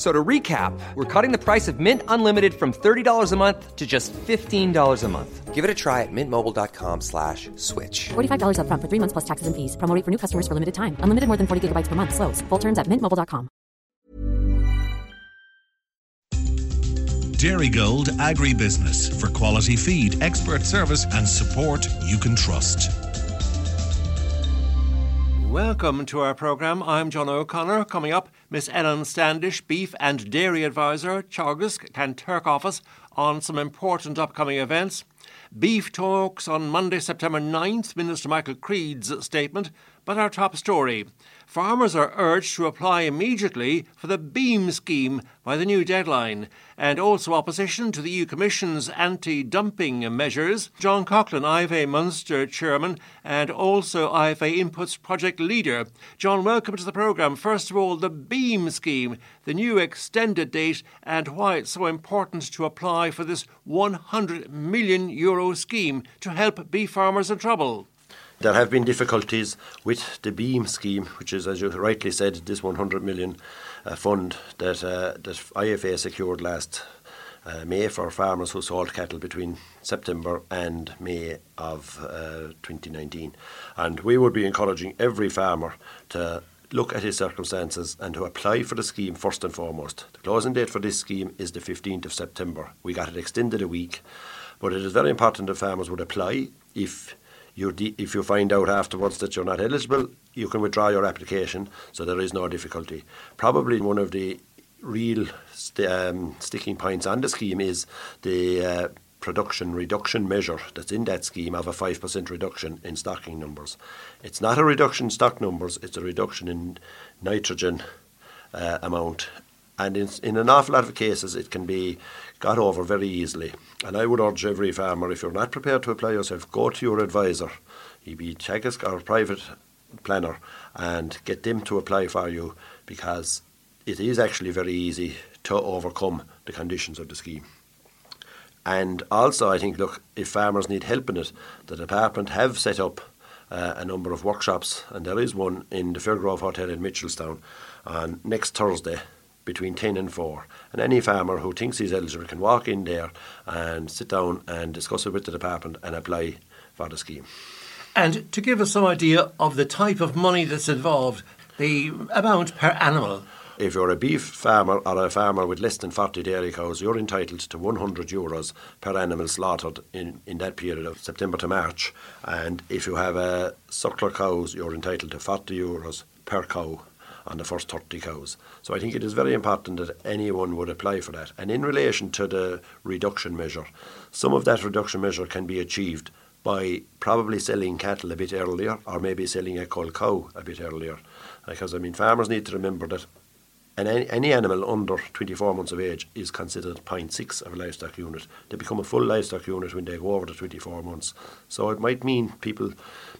So to recap, we're cutting the price of Mint Unlimited from $30 a month to just $15 a month. Give it a try at mintmobile.com slash switch. $45 up front for three months plus taxes and fees. Promo rate for new customers for limited time. Unlimited more than 40 gigabytes per month. Slows. Full terms at mintmobile.com. Dairygold Agribusiness for quality feed, expert service and support you can trust. Welcome to our programme. I'm John O'Connor. Coming up, Miss Ellen Standish, Beef and Dairy Advisor, Teagasc, Kanturk Office, on some important upcoming events. Beef talks on Monday, September 9th, Minister Michael Creed's statement. But our top story farmers are urged to apply immediately for the BEAM scheme by the new deadline, and also opposition to the EU Commission's anti dumping measures. John Coughlin, IFA Munster chairman, and also IFA Inputs project leader. John, welcome to the programme. First of all, the BEAM scheme, the new extended date, and why it's so important to apply for this 100 million euro scheme to help beef farmers in trouble. There have been difficulties with the BEAM scheme, which is, as you rightly said, this 100 million uh, fund that uh, that IFA secured last uh, May for farmers who sold cattle between September and May of uh, 2019. And we would be encouraging every farmer to look at his circumstances and to apply for the scheme first and foremost. The closing date for this scheme is the 15th of September. We got it extended a week, but it is very important that farmers would apply if you de- if you find out afterwards that you're not eligible, you can withdraw your application, so there is no difficulty. Probably one of the real st- um, sticking points on the scheme is the uh, production reduction measure that's in that scheme of a 5% reduction in stocking numbers. It's not a reduction in stock numbers, it's a reduction in nitrogen uh, amount. And in, in an awful lot of cases, it can be got over very easily. And I would urge every farmer, if you're not prepared to apply yourself, go to your advisor, he be Teagasc or private planner, and get them to apply for you because it is actually very easy to overcome the conditions of the scheme. And also, I think, look, if farmers need help in it, the department have set up uh, a number of workshops, and there is one in the Fairgrove Hotel in Mitchelstown on next Thursday between 10 and 4. And any farmer who thinks he's eligible can walk in there and sit down and discuss it with the department and apply for the scheme. And to give us some idea of the type of money that's involved, the amount per animal. If you're a beef farmer or a farmer with less than 40 dairy cows, you're entitled to 100 euros per animal slaughtered in, in that period of September to March. And if you have a suckler cows, you're entitled to 40 euros per cow on the first 30 cows. So I think it is very important that anyone would apply for that. And in relation to the reduction measure, some of that reduction measure can be achieved by probably selling cattle a bit earlier or maybe selling a cull cow a bit earlier. Because, I mean, farmers need to remember that and any, any animal under 24 months of age is considered 0.6 of a livestock unit. They become a full livestock unit when they go over the 24 months. So it might mean people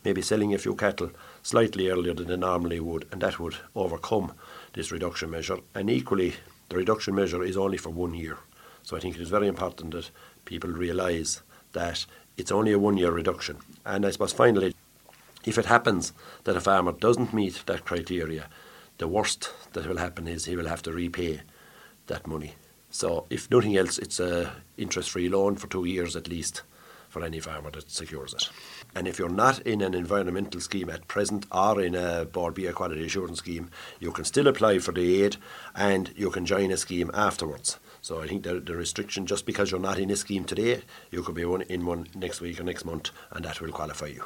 maybe selling a few cattle slightly earlier than they normally would, and that would overcome this reduction measure. And equally, the reduction measure is only for one year. So I think it is very important that people realise that it's only a one year reduction. And I suppose finally, if it happens that a farmer doesn't meet that criteria, the worst that will happen is he will have to repay that money. So if nothing else, it's a interest-free loan for two years at least for any farmer that secures it. And if you're not in an environmental scheme at present or in a Bord Bia quality assurance scheme, you can still apply for the aid and you can join a scheme afterwards. So I think the, the restriction, just because you're not in a scheme today, you could be one, in one next week or next month, and that will qualify you.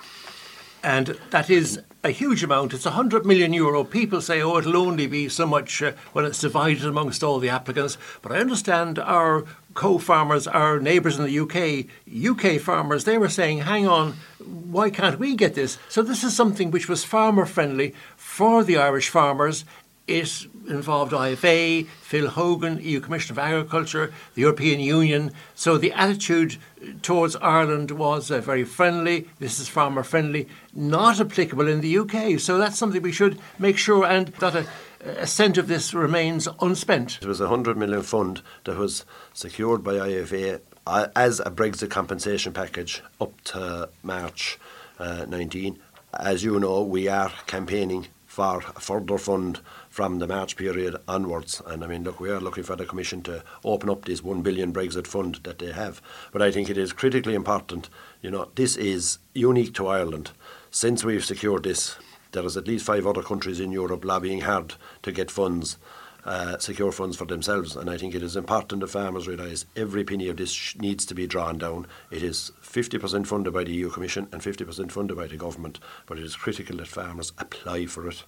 And that is a huge amount. It's 100 million euro. People say, oh, it'll only be so much uh, when it's divided amongst all the applicants. But I understand our co farmers, our neighbours in the UK, UK farmers, they were saying, hang on, why can't we get this? So this is something which was farmer friendly for the Irish farmers. It involved IFA, Phil Hogan, EU Commissioner of Agriculture, the European Union. So the attitude towards Ireland was uh, very friendly. This is farmer friendly, not applicable in the UK. So that's something we should make sure and that a, a cent of this remains unspent. It was a 100 million fund that was secured by IFA uh, as a Brexit compensation package up to March uh, 19. As you know, we are campaigning for a further fund from the March period onwards. And I mean, look, we are looking for the Commission to open up this 1 billion Brexit fund that they have. But I think it is critically important, you know, this is unique to Ireland. Since we've secured this, there is at least five other countries in Europe lobbying hard to get funds. Uh, secure funds for themselves, and I think it is important that farmers realise every penny of this sh- needs to be drawn down. It is 50% funded by the EU Commission and 50% funded by the government, but it is critical that farmers apply for it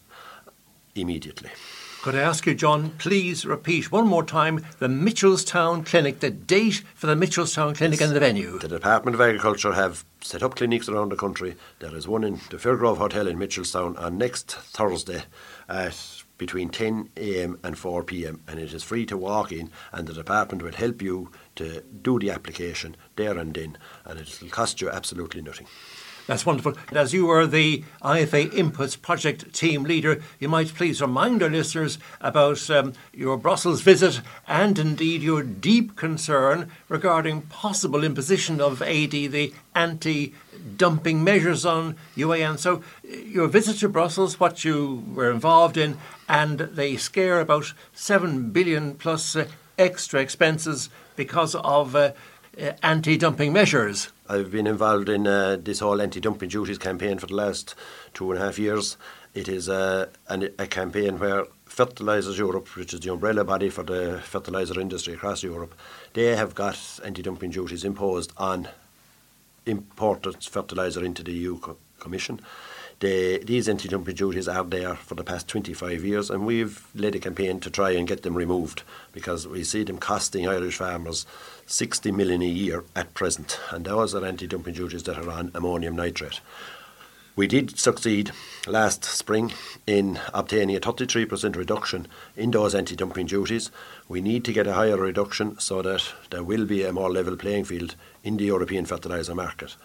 immediately. Could I ask you, John, please repeat one more time the Mitchelstown Clinic, the date for the Mitchelstown Clinic and the venue? The Department of Agriculture have set up clinics around the country. There is one in the Fairgrove Hotel in Mitchelstown on next Thursday at between 10 a.m. and 4 p.m. and it is free to walk in and the department will help you to do the application there and then and it will cost you absolutely nothing. That's wonderful. And as you are the IFA Inputs project team leader, you might please remind our listeners about um, your Brussels visit and indeed your deep concern regarding possible imposition of AD, the anti dumping measures on UAN. So, your visit to Brussels, what you were involved in, and they scare about 7 billion plus uh, extra expenses because of uh, uh, anti dumping measures. I've been involved in uh, this whole anti-dumping duties campaign for the last two and a half years. It is uh, an, a campaign where Fertilisers Europe, which is the umbrella body for the fertiliser industry across Europe, they have got anti-dumping duties imposed on imported fertiliser into the EU co- Commission. The, these anti-dumping duties are there for the past 25 years and we've led a campaign to try and get them removed because we see them costing Irish farmers 60 million a year at present and those are anti-dumping duties that are on ammonium nitrate. We did succeed last spring in obtaining a 33% reduction in those anti dumping duties. We need to get a higher reduction so that there will be a more level playing field in the European fertiliser market.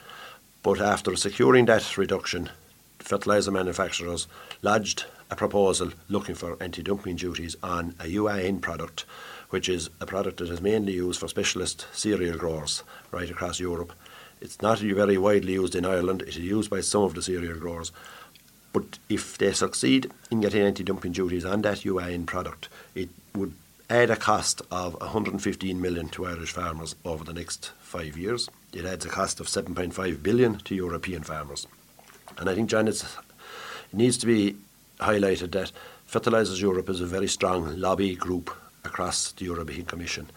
But after securing that reduction, fertiliser manufacturers lodged a proposal looking for anti dumping duties on a UAN product, which is a product that is mainly used for specialist cereal growers right across Europe. It's not very widely used in Ireland, it is used by some of the cereal growers. But if they succeed in getting anti dumping duties on that UAN product, it would add a cost of 115 million to Irish farmers over the next five years. It adds a cost of 7.5 billion to European farmers. And I think, John, it needs to be highlighted that Fertilisers Europe is a very strong lobby group across the European Commission.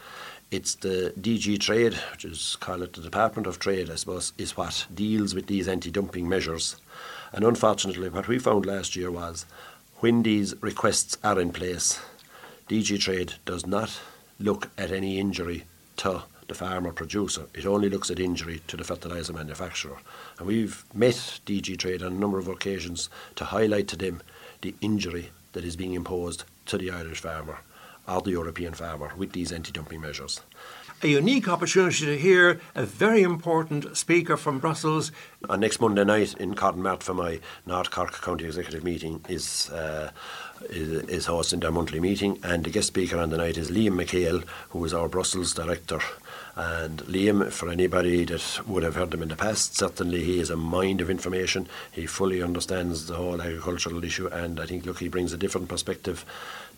It's the DG Trade, which is called the Department of Trade, I suppose, is what deals with these anti-dumping measures. And unfortunately, what we found last year was when these requests are in place, DG Trade does not look at any injury to the farmer producer. It only looks at injury to the fertiliser manufacturer. And we've met DG Trade on a number of occasions to highlight to them the injury that is being imposed to the Irish farmer or the European farmer with these anti-dumping measures. A unique opportunity to hear a very important speaker from Brussels. On next Monday night in Corrin Mart Fermoy North Cork County Executive meeting is, uh, is, is hosting their monthly meeting and the guest speaker on the night is Liam MacHale who is our Brussels director and Liam, for anybody that would have heard him in the past, certainly he is a mind of information. He fully understands the whole agricultural issue, and I think, look, he brings a different perspective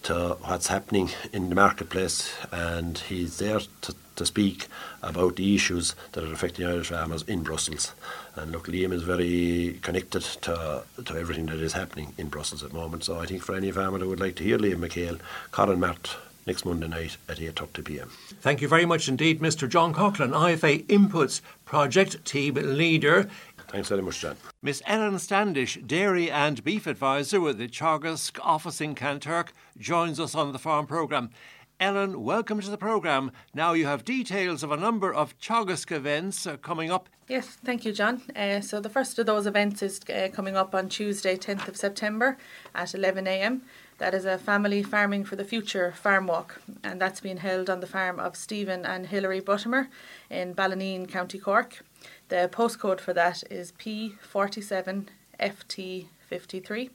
to what's happening in the marketplace, and he's there to, to speak about the issues that are affecting Irish farmers in Brussels. And look, Liam is very connected to, to everything that is happening in Brussels at the moment. So I think for any farmer that would like to hear Liam MacHale, Corrin Mart next Monday night at 8.30 pm. Thank you very much indeed, Mr. John Coughlin, IFA Inputs Project Team Leader. Thanks very much, John. Miss Ellen Standish, Dairy and Beef Advisor with the Teagasc office in Kanturk, joins us on the farm programme. Ellen, welcome to the programme. Now you have details of a number of Teagasc events uh, coming up. Yes, thank you, John. Uh, so the first of those events is uh, coming up on Tuesday, 10th of September at 11am. That is a family farming for the future farm walk, and that's being held on the farm of Stephen and Hilary Buttimer in Ballineen, County Cork. The postcode for that is P47FT53.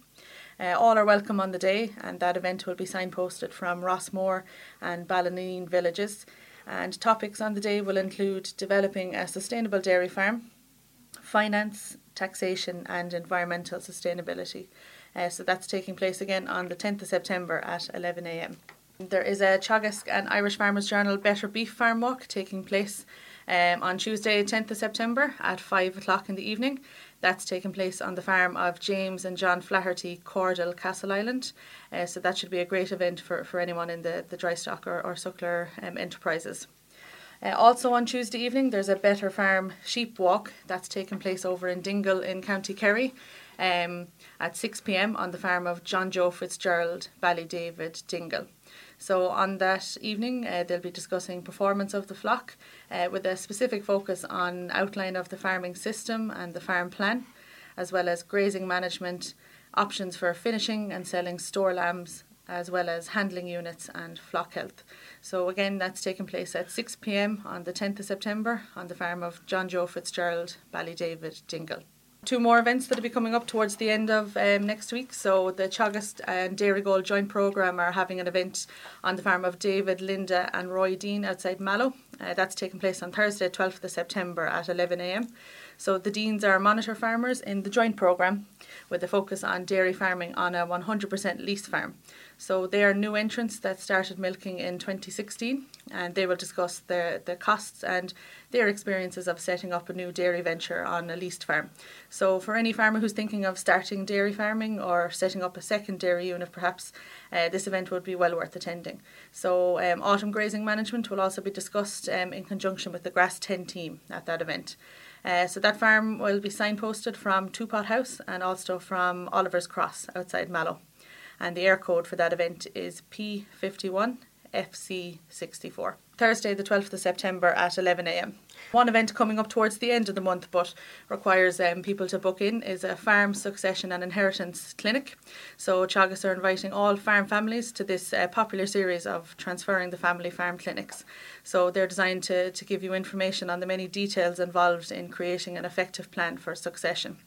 Uh, all are welcome on the day, and that event will be signposted from Rossmore and Ballineen villages. And topics on the day will include developing a sustainable dairy farm, finance, taxation, and environmental sustainability. Uh, so that's taking place again on the 10th of September at 11am. There is a Teagasc and Irish Farmers Journal Better Beef Farm Walk taking place um, on Tuesday, 10th of September at 5 o'clock in the evening. That's taking place on the farm of James and John Flaherty, Cordal, Castleisland. Uh, so that should be a great event for, for anyone in the, the dry stock or, or suckler um, enterprises. Uh, also on Tuesday evening, there's a Better Farm sheep walk that's taking place over in Dingle in County Kerry um, at 6 pm on the farm of John Joe Fitzgerald, Ballydavid, Dingle. So on that evening, uh, they'll be discussing performance of the flock uh, with a specific focus on outline of the farming system and the farm plan, as well as grazing management, options for finishing and selling store lambs, as well as handling units and flock health. So again, that's taking place at 6 p.m. on the 10th of September on the farm of John Joe Fitzgerald, Ballydavid, Dingle two more events that'll be coming up towards the end of um, next week. So the Teagasc and Dairy Dairygold joint programme are having an event on the farm of David, Linda and Roy Dean outside Mallow. Uh, that's taking place on Thursday, 12th of September at 11am. So the Deans are monitor farmers in the joint programme with a focus on dairy farming on a 100% lease farm. So they are new entrants that started milking in 2016 and they will discuss the, the costs and their experiences of setting up a new dairy venture on a leased farm. So, for any farmer who's thinking of starting dairy farming or setting up a second dairy unit, perhaps uh, this event would be well worth attending. So, um, autumn grazing management will also be discussed um, in conjunction with the Grass 10 team at that event. Uh, so that farm will be signposted from Two Pot House and also from Oliver's Cross outside Mallow. And the air code for that event is P51 FC64. Thursday, the 12th of September at 11am. One event coming up towards the end of the month but requires um, people to book in is a farm succession and inheritance clinic. So Teagasc are inviting all farm families to this uh, popular series of transferring the family farm clinics. So they're designed to, to give you information on the many details involved in creating an effective plan for succession.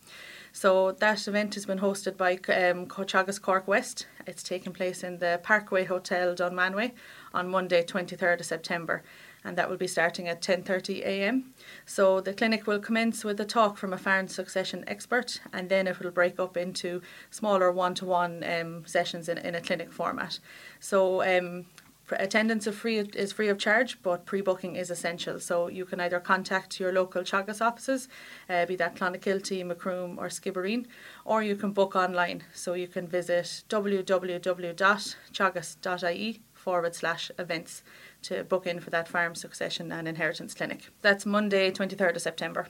So that event has been hosted by um, Teagasc Cork West. It's taking place in the Parkway Hotel Dunmanway on Monday, 23rd of September and that will be starting at 10:30 a.m. So the clinic will commence with a talk from a farm succession expert, and then it will break up into smaller one-to-one um, sessions in, in a clinic format. So um, attendance is free is free of charge, but pre-booking is essential. So you can either contact your local Teagasc offices, uh, be that Clonakilty, Macroom, or Skibbereen, or you can book online. So you can visit www.teagasc.ie forward slash events to book in for that farm succession and inheritance clinic. That's Monday, 23rd of September.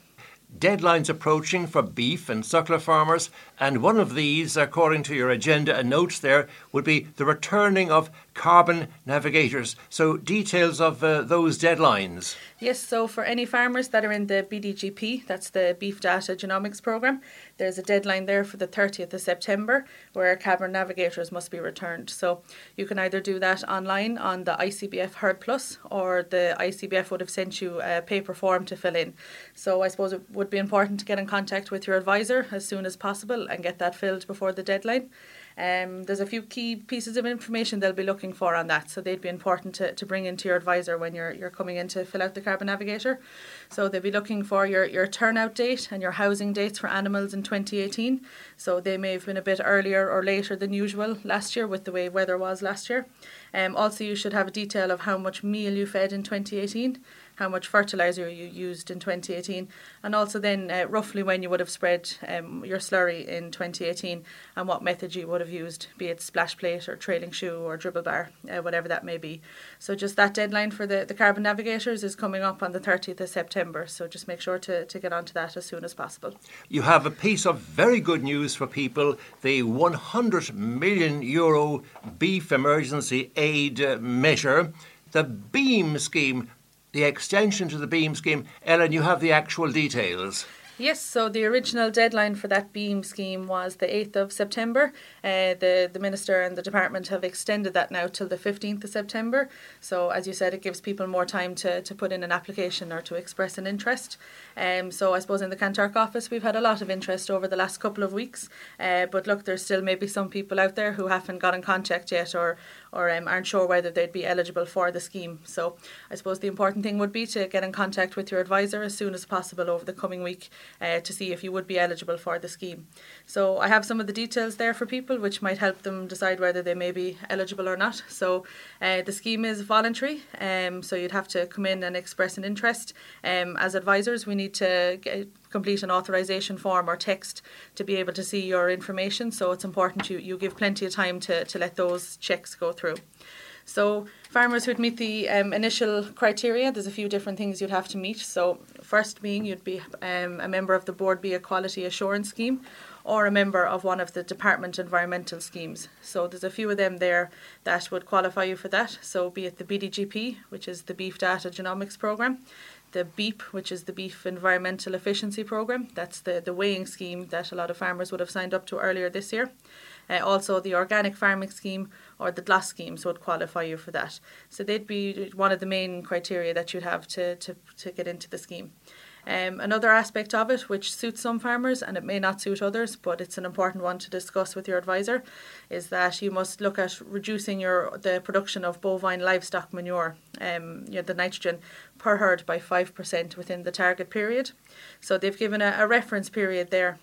Deadlines approaching for beef and suckler farmers, and one of these, according to your agenda and notes there, would be the returning of carbon navigators. So, details of uh, those deadlines. Yes, so for any farmers that are in the BDGP, that's the Beef Data Genomics Programme, there's a deadline there for the 30th of September where carbon navigators must be returned. So you can either do that online on the ICBF Herd Plus or the ICBF would have sent you a paper form to fill in. So I suppose it would be important to get in contact with your advisor as soon as possible and get that filled before the deadline. Um, there's a few key pieces of information they'll be looking for on that, so they'd be important to, to bring into your advisor when you're you're coming in to fill out the carbon navigator. So they'll be looking for your, your turnout date and your housing dates for animals in 2018. So they may have been a bit earlier or later than usual last year with the way weather was last year. Um, also, you should have a detail of how much meal you fed in 2018 how much fertiliser you used in 2018, and also then uh, roughly when you would have spread um, your slurry in 2018 and what method you would have used, be it splash plate or trailing shoe or dribble bar, uh, whatever that may be. So just that deadline for the, the carbon navigators is coming up on the 30th of September. So just make sure to, to get onto that as soon as possible. You have a piece of very good news for people the 100 million euro beef emergency aid uh, measure, the BEAM scheme. The extension to the BEAM scheme. Ellen, you have the actual details. Yes, so the original deadline for that beam scheme was the 8th of September. Uh, the, the Minister and the Department have extended that now till the 15th of September. So, as you said, it gives people more time to, to put in an application or to express an interest. Um, so, I suppose in the Kanturk office, we've had a lot of interest over the last couple of weeks. Uh, but look, there's still maybe some people out there who haven't got in contact yet or, or um, aren't sure whether they'd be eligible for the scheme. So, I suppose the important thing would be to get in contact with your advisor as soon as possible over the coming week uh, to see if you would be eligible for the scheme. So I have some of the details there for people, which might help them decide whether they may be eligible or not. So uh, the scheme is voluntary, um, so you'd have to come in and express an interest. Um, as advisors, we need to get, complete an authorization form or text to be able to see your information. So it's important you, you give plenty of time to, to let those checks go through. So farmers who'd meet the um, initial criteria, there's a few different things you'd have to meet. So first being you'd be um, a member of the Bord Bia quality assurance scheme or a member of one of the department environmental schemes. So there's a few of them there that would qualify you for that. So be it the BDGP, which is the Beef Data Genomics Programme, the BEEP, which is the Beef Environmental Efficiency Programme. That's the, the weighing scheme that a lot of farmers would have signed up to earlier this year. Uh, also, the organic farming scheme or the GLAS schemes would qualify you for that. So they'd be one of the main criteria that you'd have to, to, to get into the scheme. Um, another aspect of it, which suits some farmers and it may not suit others, but it's an important one to discuss with your advisor, is that you must look at reducing your the production of bovine livestock manure, um, you know, the nitrogen per herd by five percent within the target period. So they've given a, a reference period there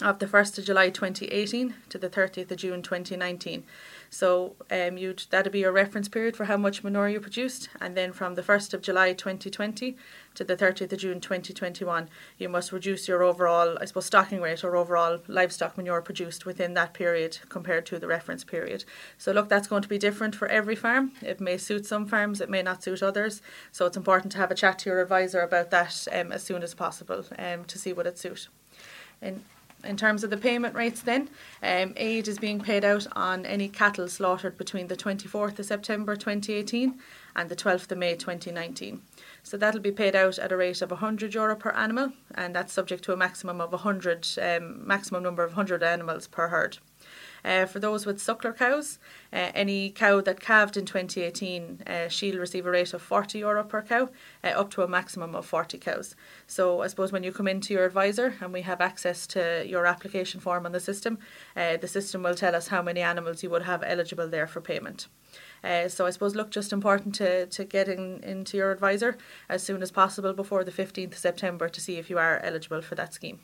of the 1st of July 2018 to the 30th of June 2019. So um, you'd that'd be your reference period for how much manure you produced, and then from the 1st of July 2020 to the 30th of June 2021, you must reduce your overall, I suppose, stocking rate or overall livestock manure produced within that period compared to the reference period. So look, that's going to be different for every farm. It may suit some farms, it may not suit others. So it's important to have a chat to your advisor about that um, as soon as possible um, to see what it suits. And in terms of the payment rates, then, um, aid is being paid out on any cattle slaughtered between the 24th of September 2018 and the 12th of May 2019. So that'll be paid out at a rate of 100 euro per animal, and that's subject to a maximum of 100, um, maximum number of 100 animals per herd. Uh, for those with suckler cows, uh, any cow that calved in 2018, uh, she'll receive a rate of 40 euro per cow, uh, up to a maximum of 40 cows. So I suppose when you come into your advisor and we have access to your application form on the system, uh, the system will tell us how many animals you would have eligible there for payment. Uh, so I suppose look just important to, to get in, into your advisor as soon as possible before the 15th of September to see if you are eligible for that scheme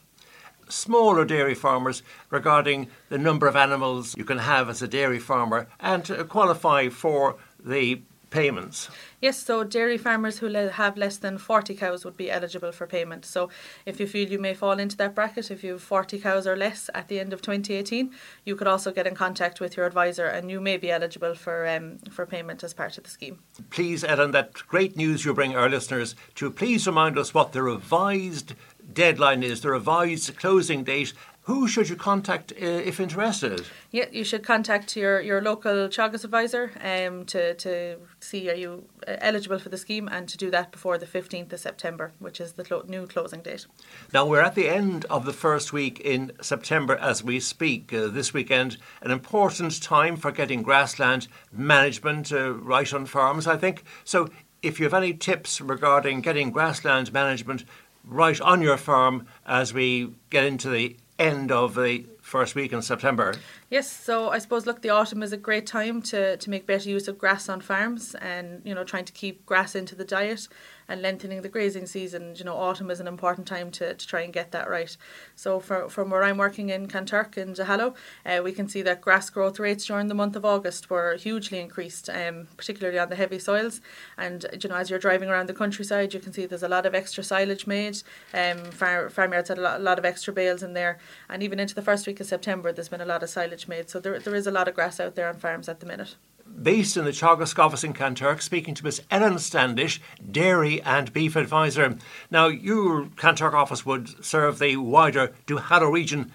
smaller dairy farmers regarding the number of animals you can have as a dairy farmer and to qualify for the payments? Yes, so dairy farmers who have less than 40 cows would be eligible for payment. So if you feel you may fall into that bracket, if you have 40 cows or less at the end of 2018, you could also get in contact with your advisor and you may be eligible for um, for payment as part of the scheme. Please, Ellen, that great news you bring our listeners to please remind us what the revised deadline is, the revised closing date. Who should you contact uh, if interested? Yeah, you should contact your, your local Teagasc advisor um, to, to see are you uh, eligible for the scheme and to do that before the 15th of September, which is the clo- new closing date. Now, we're at the end of the first week in September as we speak. Uh, this weekend, an important time for getting grassland management uh, right on farms, I think. So, if you have any tips regarding getting grassland management right on your farm as we get into the end of the first week in September. Yes, so I suppose look, the autumn is a great time to, to make better use of grass on farms, and you know trying to keep grass into the diet and lengthening the grazing season. You know, autumn is an important time to, to try and get that right. So for, from where I'm working in Kanturk in Duhallow, uh, we can see that grass growth rates during the month of August were hugely increased, um, particularly on the heavy soils. And you know, as you're driving around the countryside, you can see there's a lot of extra silage made. Um, far, farmyards had a lot, a lot of extra bales in there, and even into the first week of September, there's been a lot of silage made. So there, there is a lot of grass out there on farms at the minute based in the Teagasc office in Kanturk, speaking to Miss Ellen Standish, Dairy and Beef Advisor. Now, your Kanturk office would serve the wider Duhallow region.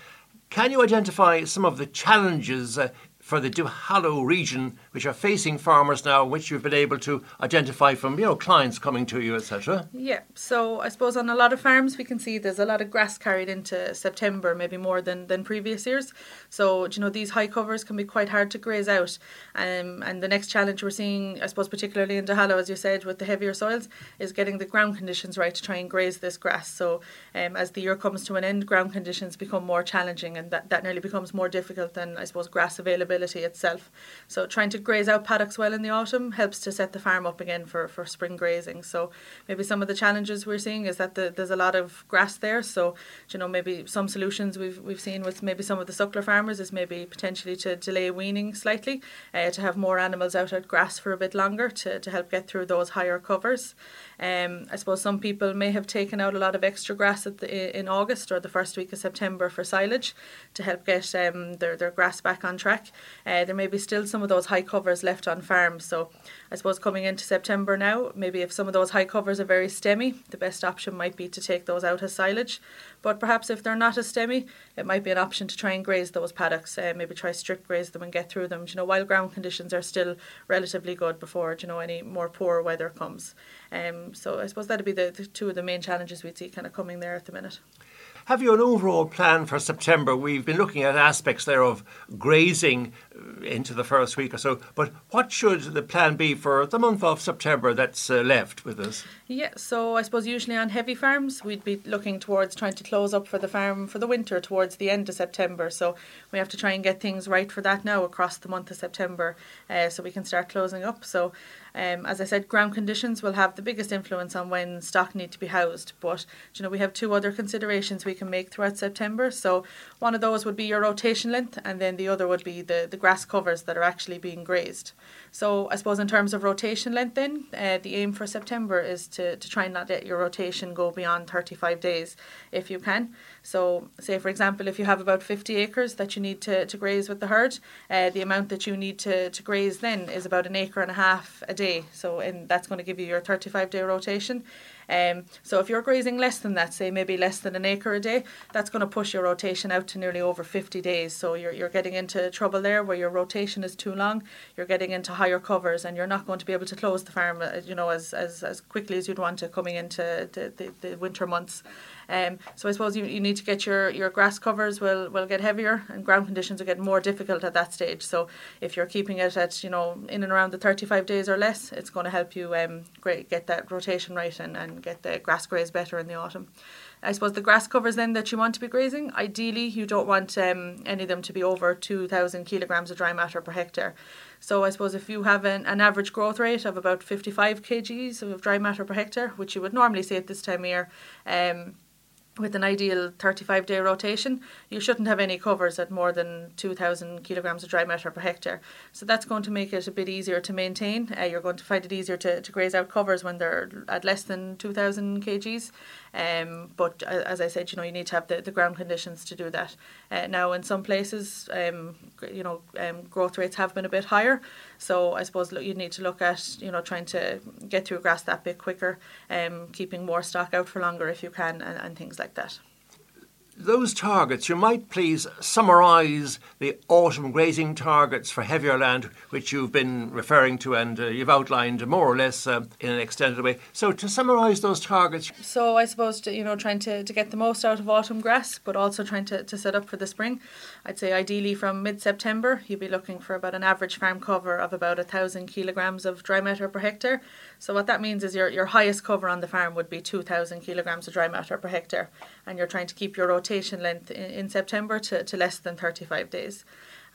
Can you identify some of the challenges uh, for the Duhallow region, which are facing farmers now, which you've been able to identify from you know clients coming to you, etc. Yeah, so I suppose on a lot of farms we can see there's a lot of grass carried into September, maybe more than than previous years. So you know these high covers can be quite hard to graze out, um, and the next challenge we're seeing, I suppose, particularly in Duhallow, as you said, with the heavier soils, is getting the ground conditions right to try and graze this grass. So um, as the year comes to an end, ground conditions become more challenging, and that that nearly becomes more difficult than I suppose grass availability itself. So trying to graze out paddocks well in the autumn helps to set the farm up again for, for spring grazing. So maybe some of the challenges we're seeing is that the, there's a lot of grass there. So you know maybe some solutions we've we've seen with maybe some of the suckler farmers is maybe potentially to delay weaning slightly, uh, to have more animals out at grass for a bit longer to, to help get through those higher covers. Um, I suppose some people may have taken out a lot of extra grass the, in August or the first week of September for silage to help get um, their, their grass back on track. Uh, there may be still some of those high covers left on farms. So I suppose coming into September now, maybe if some of those high covers are very stemmy, the best option might be to take those out as silage. But perhaps if they're not as stemmy, it might be an option to try and graze those paddocks. Uh, maybe try strip graze them and get through them. You know, while ground conditions are still relatively good before you know any more poor weather comes. Um, so I suppose that'd be the, the two of the main challenges we'd see kind of coming there at the minute. Have you an overall plan for September? We've been looking at aspects there of grazing uh, into the first week or so, but what should the plan be for the month of September that's uh, left with us? Yeah, so I suppose usually on heavy farms, we'd be looking towards trying to close up for the farm for the winter towards the end of September. So we have to try and get things right for that now across the month of September uh, so we can start closing up. So um, as I said, ground conditions will have the biggest influence on when stock need to be housed. But you know, we have two other considerations we can make throughout September. So one of those would be your rotation length, and then the other would be the, the grass covers that are actually being grazed. So I suppose in terms of rotation length, then uh, the aim for September is to, to try and not let your rotation go beyond 35 days if you can. So say for example, if you have about 50 acres that you need to, to graze with the herd, uh, the amount that you need to, to graze then is about an acre and a half a day. So and that's going to give you your 35 day rotation. Um, so if you're grazing less than that, say maybe less than an acre a day, that's going to push your rotation out to nearly over 50 days. So you're, you're getting into trouble there where your rotation is too long. You're getting into higher covers and you're not going to be able to close the farm, uh, you know, as, as, as quickly as you'd want to coming into the, the, the winter months. Um, so I suppose you, you need to get your, your grass covers will, will get heavier and ground conditions will get more difficult at that stage. So if you're keeping it at, you know, in and around the 35 days or less, it's going to help you um, get that rotation right and, and get the grass graze better in the autumn. I suppose the grass covers then that you want to be grazing, ideally you don't want um, any of them to be over 2,000 kilograms of dry matter per hectare. So I suppose if you have an, an average growth rate of about 55 kgs of dry matter per hectare, which you would normally see at this time of year, um, with an ideal 35 day rotation, you shouldn't have any covers at more than 2,000 kilograms of dry matter per hectare. So that's going to make it a bit easier to maintain. Uh, you're going to find it easier to, to graze out covers when they're at less than 2,000 kgs. Um, but uh, as I said, you know, you need to have the, the ground conditions to do that. Uh, now, in some places, um, you know, um, growth rates have been a bit higher. So I suppose you need to look at, you know, trying to get through grass that bit quicker, um, keeping more stock out for longer if you can, and, and things like that those targets, you might please summarise the autumn grazing targets for heavier land, which you've been referring to and uh, you've outlined more or less uh, in an extended way. So, to summarise those targets. So, I suppose, to, you know, trying to, to get the most out of autumn grass, but also trying to, to set up for the spring. I'd say ideally from mid September, you'd be looking for about an average farm cover of about a thousand kilograms of dry matter per hectare. So, what that means is your, your highest cover on the farm would be 2,000 kilograms of dry matter per hectare, and you're trying to keep your rotation length in, in September to, to less than 35 days.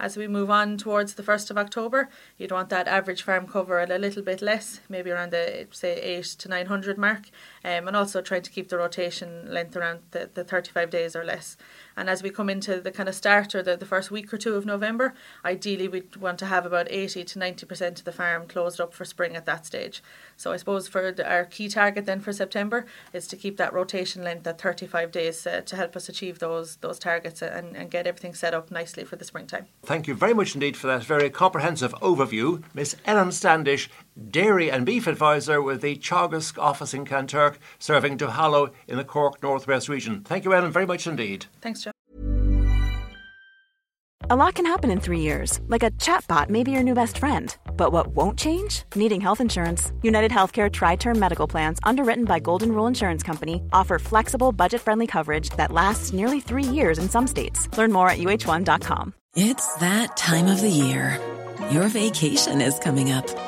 As we move on towards the 1st of October, you'd want that average farm cover at a little bit less, maybe around the say 8 to 900 mark, um, and also trying to keep the rotation length around the, the 35 days or less. And as we come into the kind of start or the, the first week or two of November, ideally we'd want to have about 80 to 90% of the farm closed up for spring at that stage. So I suppose for the, our key target then for September is to keep that rotation length at 35 days uh, to help us achieve those those targets and, and get everything set up nicely for the springtime. Thank you very much indeed for that very comprehensive overview. Miss Ellen Standish, Dairy and Beef Advisor with the Teagasc office in Kanturk, serving Duhallow in the Cork Northwest region. Thank you, Ellen, very much indeed. Thanks, John. A lot can happen in three years, like a chatbot may be your new best friend. But what won't change? Needing health insurance. United Healthcare Tri Term Medical Plans, underwritten by Golden Rule Insurance Company, offer flexible, budget friendly coverage that lasts nearly three years in some states. Learn more at uhone.com. It's that time of the year. Your vacation is coming up.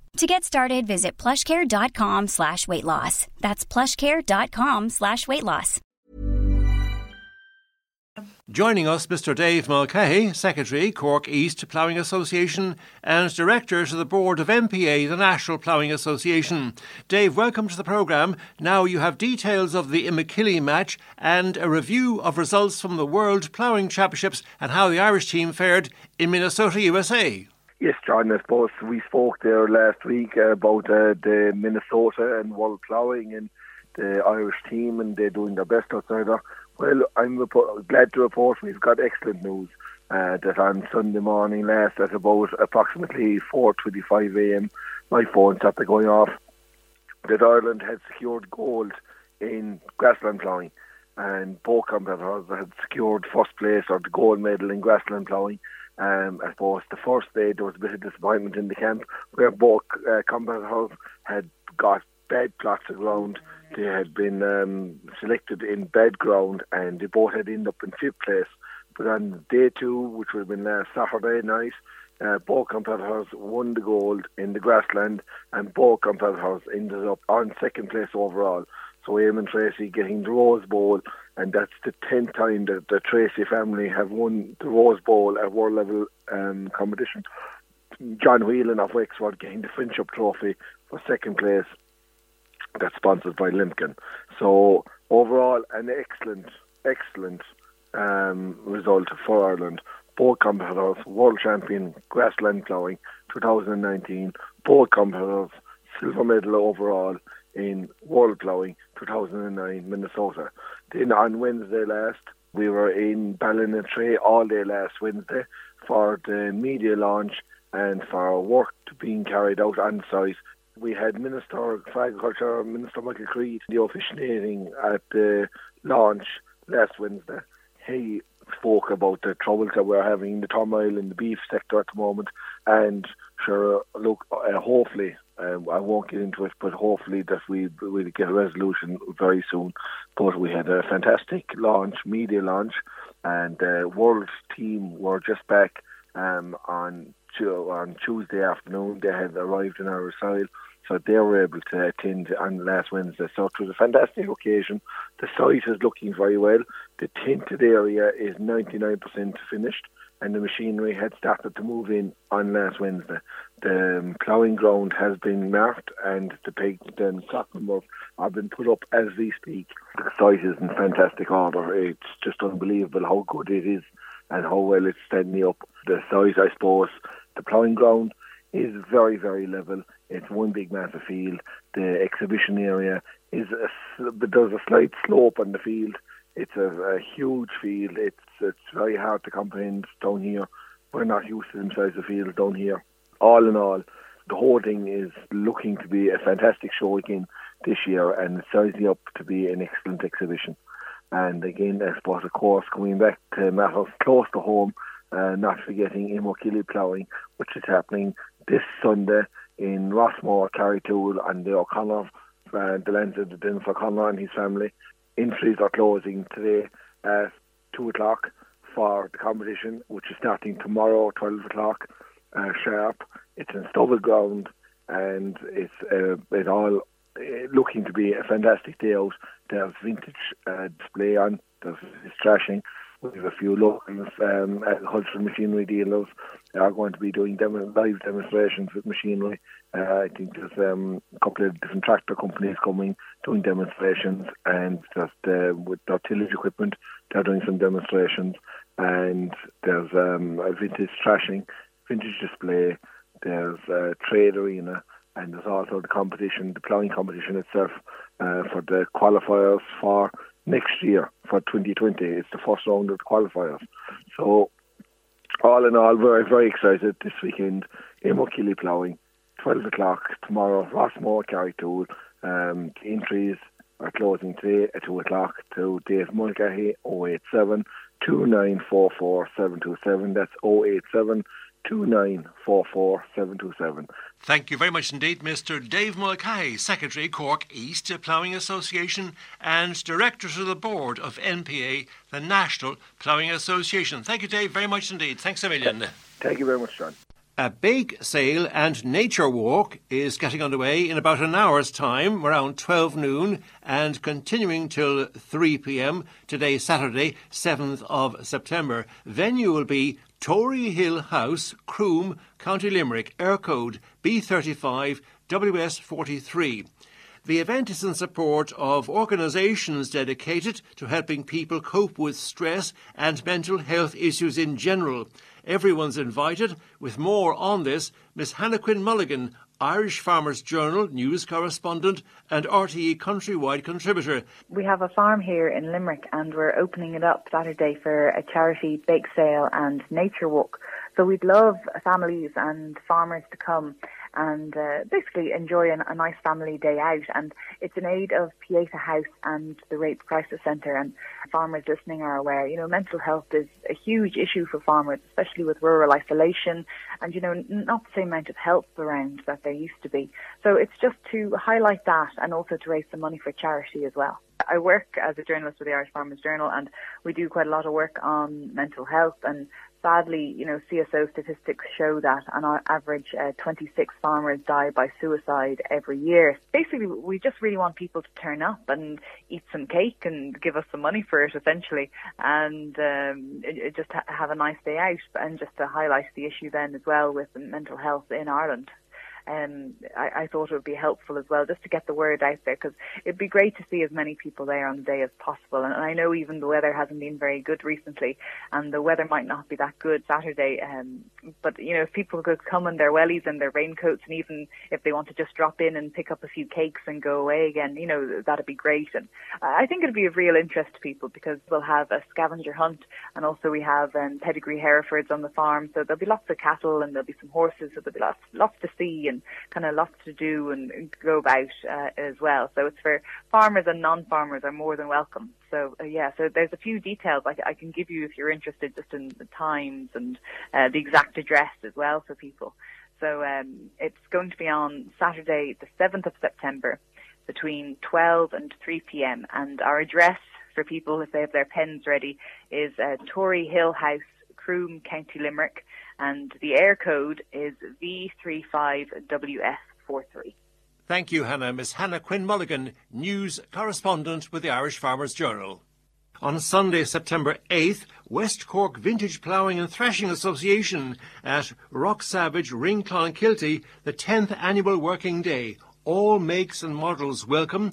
To get started, visit plushcare.com slash weight loss. That's plushcare.com slash weight loss. Joining us, Mr. Dave Mulcahy, Secretary, Cork East Ploughing Association, and Director to the Board of NPA, the National Ploughing Association. Dave, welcome to the programme. Now you have details of the Imokilly match and a review of results from the World Ploughing Championships and how the Irish team fared in Minnesota, USA. Yes, John, I suppose we spoke there last week about uh, the Minnesota and World Ploughing and the Irish team, and they're doing their best outside there. Well, I'm glad to report we've got excellent news. Uh, that on Sunday morning last at about approximately 4.25 a.m. my phone started going off that Ireland had secured gold in grassland ploughing and both competitors had secured first place or the gold medal in grassland ploughing um, I suppose the first day there was a bit of disappointment in the camp where both uh, competitors had got bad plots of ground. They had been um, selected in bad ground and they both had ended up in fifth place. But on day two, which would have been last Saturday night, uh, both competitors won the gold in the grassland and both competitors ended up on second place overall. So Eamon Tracy getting the Rose Bowl, and that's the tenth time that the Tracy family have won the Rose Bowl at world level um, competition. John Whelan of Wexford getting the Finchup Trophy for second place. That's sponsored by Limkin. So overall, an excellent, excellent um, result for Ireland. Both competitors, world champion grassland ploughing 2019. Both competitors, silver medal overall in world ploughing 2009 Minnesota. On Wednesday last, we were in Ballinatray all day last Wednesday for the media launch and for work being carried out on site. We had Minister of Agriculture, Minister Michael Creed, the officiating at the launch last Wednesday. He spoke about the troubles that we're having, the turmoil in the beef sector at the moment, and sure, look, uh, hopefully um, I won't get into it, but hopefully that we will get a resolution very soon. But we had a fantastic launch, media launch, and the world team were just back um, on on Tuesday afternoon. They had arrived in our soil, so they were able to attend on last Wednesday. So it was a fantastic occasion. The site is looking very well. The tinted area is 99% finished and the machinery had started to move in on last Wednesday. The um, ploughing ground has been marked and the pig cotton work have been put up as we speak. The site is in fantastic order. It's just unbelievable how good it is and how well it's standing up. The site, I suppose, the ploughing ground is very, very level. It's one big massive field. The exhibition area is a, there's a slight slope on the field It's a, a huge field. It's it's very hard to comprehend down here. We're not used to the size of fields down here. All in all, the whole thing is looking to be a fantastic show again this year, and it's sizing up to be an excellent exhibition. And again, I suppose, of course, coming back to matters close to home, uh, not forgetting Imokilly ploughing, which is happening this Sunday in Rossmore, Carrigtwohill, and the O'Connor, uh, the lands of the Dennis O'Connor and his family. Entries are closing today at 2 o'clock for the competition, which is starting tomorrow, 12 o'clock sharp. It's in Stubble Ground, and it's uh, it all uh, looking to be a fantastic day out. There's vintage uh, display on, there's trashing. We have a few locals, um, agricultural machinery dealers are going to be doing demo- live demonstrations with machinery. Uh, I think there's um, a couple of different tractor companies coming doing demonstrations, and just uh, with their tillage equipment, they're doing some demonstrations. And there's um, a vintage trashing, vintage display. There's a trade arena, and there's also the competition, the ploughing competition itself, uh, for the qualifiers for next year for 2020. It's the first round of the qualifiers. So, all in all, we're very excited this weekend. Imokilly ploughing, 12 o'clock tomorrow, Rossmore, Carrigtwohill. Um, the entries are closing today at 2 o'clock to Dave Mulcahy, 087 2944 727. That's 087 2944 727. Thank you very much indeed, Mr. Dave Mulcahy, Secretary, Cork East Ploughing Association and Director to the Board of NPA, the National Ploughing Association. Thank you, Dave, very much indeed. Thanks a million. Thank you very much, John. A bake sale and nature walk is getting underway in about an hour's time, around 12 noon, and continuing till 3 pm today, Saturday, 7th of September. Venue will be Tory Hill House, Croom, County Limerick, Eircode B35 WS43. The event is in support of organisations dedicated to helping people cope with stress and mental health issues in general. Everyone's invited. With more on this, Miss Hannah Quinn Mulligan, Irish Farmers Journal news correspondent and RTE countrywide contributor. We have a farm here in Limerick and we're opening it up Saturday for a charity bake sale and nature walk. So we'd love families and farmers to come and uh, basically enjoy an, a nice family day out. And it's in aid of Pieta House and the Rape Crisis Centre. And farmers listening are aware, you know, mental health is a huge issue for farmers, especially with rural isolation and, you know, not the same amount of help around that there used to be. So it's just to highlight that and also to raise some money for charity as well. I work as a journalist with the Irish Farmers Journal and we do quite a lot of work on mental health and sadly, you know, CSO statistics show that on average, uh, 26 farmers die by suicide every year. Basically, we just really want people to turn up and eat some cake and give us some money for it, essentially, and um, just ha- have a nice day out. And just to highlight the issue then as well with mental health in Ireland um, I, I thought it would be helpful as well just to get the word out there because it'd be great to see as many people there on the day as possible. And, and I know even the weather hasn't been very good recently, and the weather might not be that good Saturday. Um, but you know, if people could come in their wellies and their raincoats, and even if they want to just drop in and pick up a few cakes and go away again, you know, that'd be great. And I think it'd be of real interest to people because we'll have a scavenger hunt, and also we have um, pedigree Herefords on the farm, so there'll be lots of cattle and there'll be some horses, so there'll be lots lots to see and kind of lots to do and go about uh, as well. So it's for farmers and non-farmers are more than welcome. So uh, yeah, so there's a few details I, I, can give you if you're interested, just in the times and uh, the exact address as well for people. So um, it's going to be on Saturday, the 7th of September, between 12 and 3 p.m. And our address for people, if they have their pens ready, is uh, Tory Hill House, Croom, County Limerick and the Eircode is V35WF43. Thank you, Hannah. Miss Hannah Quinn Mulligan, news correspondent with the Irish Farmers Journal. On Sunday, September 8th, West Cork Vintage Ploughing and Threshing Association at Rock Savage Ring Kilty, the 10th annual working day. All makes and models welcome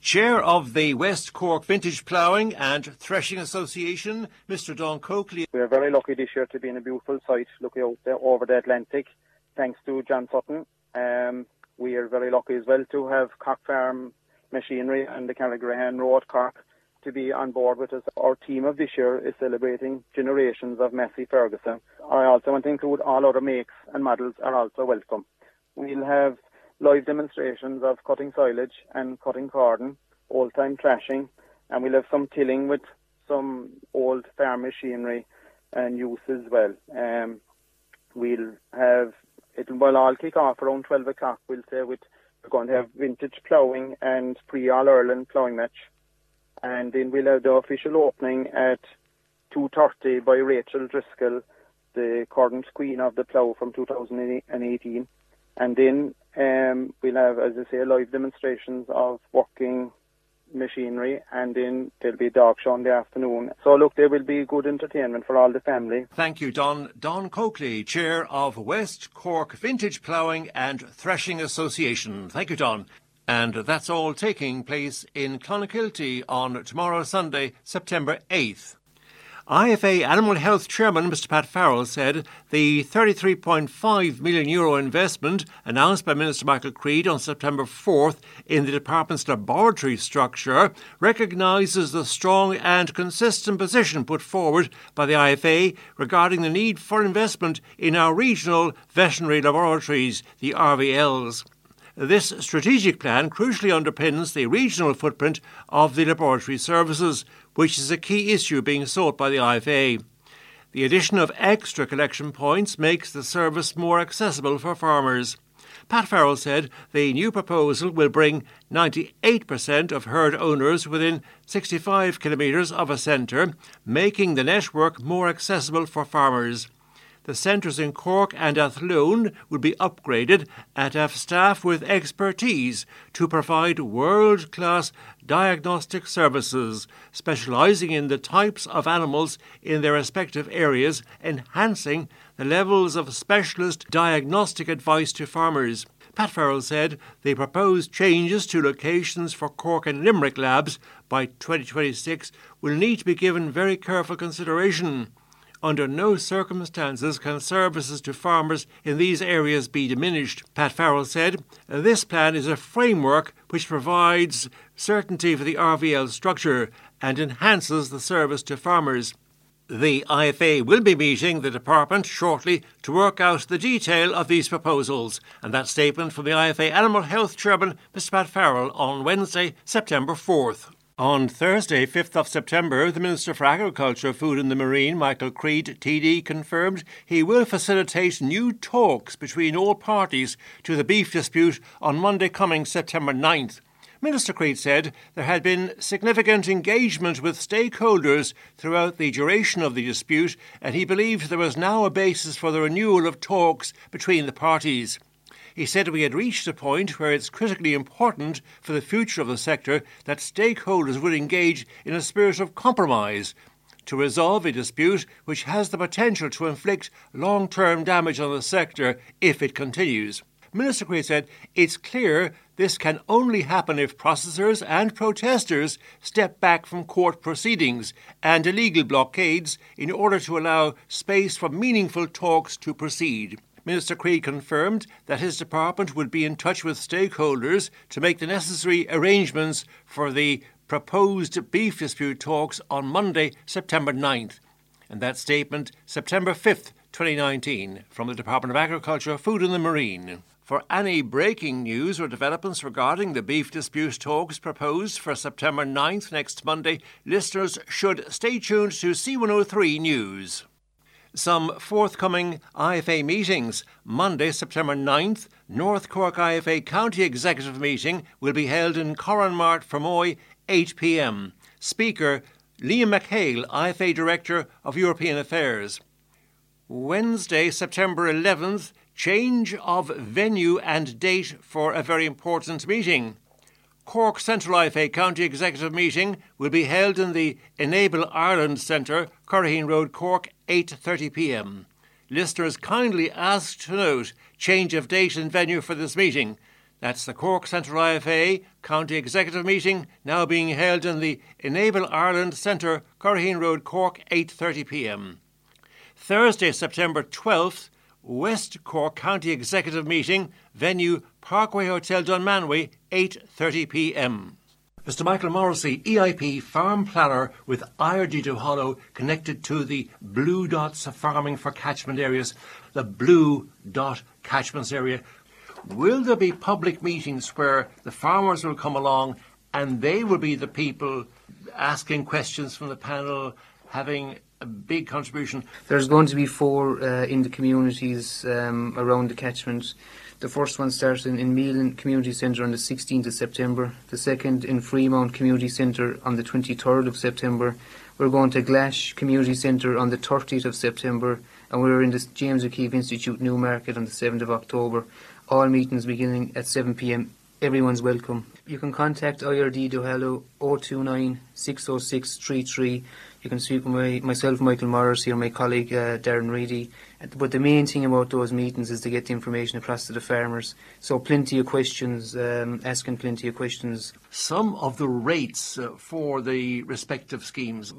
Chair of the West Cork Vintage Ploughing and Threshing Association, Mr. Don Coakley. We are very lucky this year to be in a beautiful site looking out there over the Atlantic, thanks to John Sutton. Um, we are very lucky as well to have Cork Farm Machinery and the Carrigrohane Road Cork to be on board with us. Our team of this year is celebrating generations of Massey Ferguson. I also want to include all other makes and models are also welcome. We'll have live demonstrations of cutting silage and cutting cordon, old time thrashing, and we'll have some tilling with some old farm machinery and use as well. Um, we'll have it will all kick off around 12 o'clock, we'll say, with we're going to have vintage ploughing and pre All Ireland ploughing match. And then we'll have the official opening at 2.30 by Rachel Driscoll, the current queen of the plough from 2018. And then um, we'll have, as I say, live demonstrations of working machinery, and then there'll be a dog show in the afternoon. So look, there will be good entertainment for all the family. Thank you, Don. Don Coakley, Chair of West Cork Vintage Ploughing and Threshing Association. Thank you, Don. And that's all taking place in Clonakilty on tomorrow, Sunday, September 8th. IFA Animal Health Chairman Mr Pat Farrell said the 33.5 million euro investment announced by Minister Michael Creed on September 4th in the department's laboratory structure recognises the strong and consistent position put forward by the IFA regarding the need for investment in our regional veterinary laboratories, the RVLs. This strategic plan crucially underpins the regional footprint of the laboratory services, which is a key issue being sought by the IFA. The addition of extra collection points makes the service more accessible for farmers. Pat Farrell said the new proposal will bring 98% of herd owners within 65 kilometres of a centre, making the network more accessible for farmers. The centres in Cork and Athlone will be upgraded and have staff with expertise to provide world class diagnostic services, specialising in the types of animals in their respective areas, enhancing the levels of specialist diagnostic advice to farmers. Pat Farrell said the proposed changes to locations for Cork and Limerick labs by 2026 will need to be given very careful consideration. Under no circumstances can services to farmers in these areas be diminished. Pat Farrell said, This plan is a framework which provides certainty for the RVL structure and enhances the service to farmers. The IFA will be meeting the department shortly to work out the detail of these proposals, and that statement from the IFA Animal Health Chairman, Mr. Pat Farrell, on Wednesday, September 4th. On Thursday, 5th of September, the Minister for Agriculture, Food and the Marine, Michael Creed, TD, confirmed he will facilitate new talks between all parties to the beef dispute on Monday coming September 9th. Minister Creed said there had been significant engagement with stakeholders throughout the duration of the dispute, and he believed there was now a basis for the renewal of talks between the parties. He said we had reached a point where it's critically important for the future of the sector that stakeholders would engage in a spirit of compromise to resolve a dispute which has the potential to inflict long term damage on the sector if it continues. Minister Creed said it's clear this can only happen if processors and protesters step back from court proceedings and illegal blockades in order to allow space for meaningful talks to proceed. Minister Creed confirmed that his department would be in touch with stakeholders to make the necessary arrangements for the proposed beef dispute talks on Monday, September 9th. And that statement, September 5th, 2019, from the Department of Agriculture, Food and the Marine. For any breaking news or developments regarding the beef dispute talks proposed for September 9th next Monday, listeners should stay tuned to C103 News some forthcoming IFA meetings. Monday, September 9th, North Cork IFA County Executive Meeting will be held in Corrin Mart, Fermoy, 8 pm. Speaker Liam MacHale, IFA Director of European Affairs. Wednesday, September 11th, change of venue and date for a very important meeting. Cork Central IFA County Executive Meeting will be held in the Enable Ireland Centre, Curraheen Road, Cork, 8:30 p.m. Listeners kindly asked to note change of date and venue for this meeting. That's the Cork Central IFA County Executive Meeting now being held in the Enable Ireland Centre, Curraheen Road, Cork, 8:30 p.m. Thursday, September 12th, West Cork County Executive Meeting, venue Parkway Hotel Dunmanway, 8:30 p.m. Mr. Michael Morrissey, EIP farm planner with IRD Duhallow, connected to the Blue Dots of farming for catchment areas, the Blue Dot catchments area. Will there be public meetings where the farmers will come along and they will be the people asking questions from the panel, having a big contribution? There's going to be four uh, in the communities um, around the catchment. The first one starts in, in Community Centre on the 16th of September. The second in Freemount Community Centre on the 23rd of September. We're going to Glash Community Centre on the 30th of September. And we're in the James O'Keefe Institute Newmarket on the 7th of October. All meetings beginning at 7pm. Everyone's welcome. You can contact IRD Duhallow 029 606 33 you can speak with my, myself, Michael Morris, here, my colleague uh, Darren Reedy. But the main thing about those meetings is to get the information across to the farmers. So plenty of questions, um, asking plenty of questions. Some of the rates uh, for the respective schemes.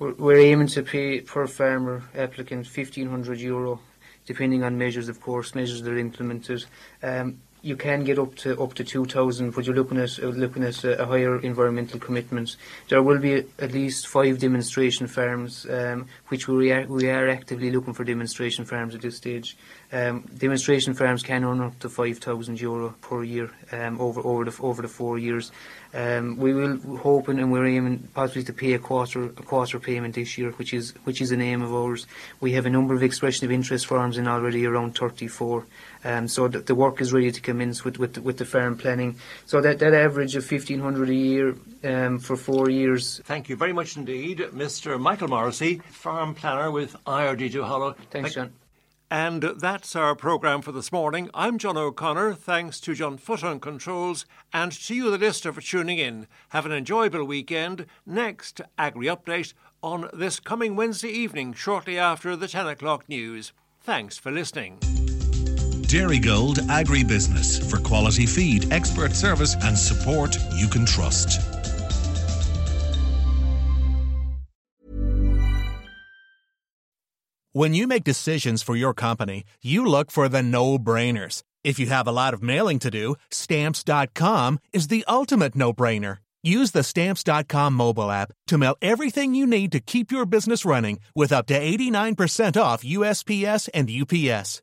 We're, we're aiming to pay per farmer applicant 1,500 euro, depending on measures, of course, measures that are implemented. Um, you can get up to up to 2,000, but you're looking at uh, looking at a, a, higher environmental commitment. There will be at least five demonstration farms, um, which we are, we are actively looking for demonstration farms at this stage. Um, demonstration farms can earn up to 5,000 euro per year um, over over the over the four years. Um, we will hoping and we're aiming possibly to pay a quarter a quarter payment this year, which is which is an aim of ours. We have a number of expression of interest farms in already around 34. Um, so the, the, work is ready to commence with with the, with the farm planning. So that, that average of 1,500 a year um, for four years. Thank you very much indeed, Mr. Michael Morrissey, farm planner with IRD Duhallow. Thanks, John. And that's our programme for this morning. I'm John O'Connor. Thanks to John Foot on Controls and to you, the listener, for tuning in. Have an enjoyable weekend. Next, Agri Update on this coming Wednesday evening, shortly after the 10 o'clock news. Thanks for listening. Dairygold Agribusiness for quality feed, expert service, and support you can trust. When you make decisions for your company, you look for the no brainers. If you have a lot of mailing to do, stamps.com is the ultimate no brainer. Use the stamps.com mobile app to mail everything you need to keep your business running with up to 89% off USPS and UPS.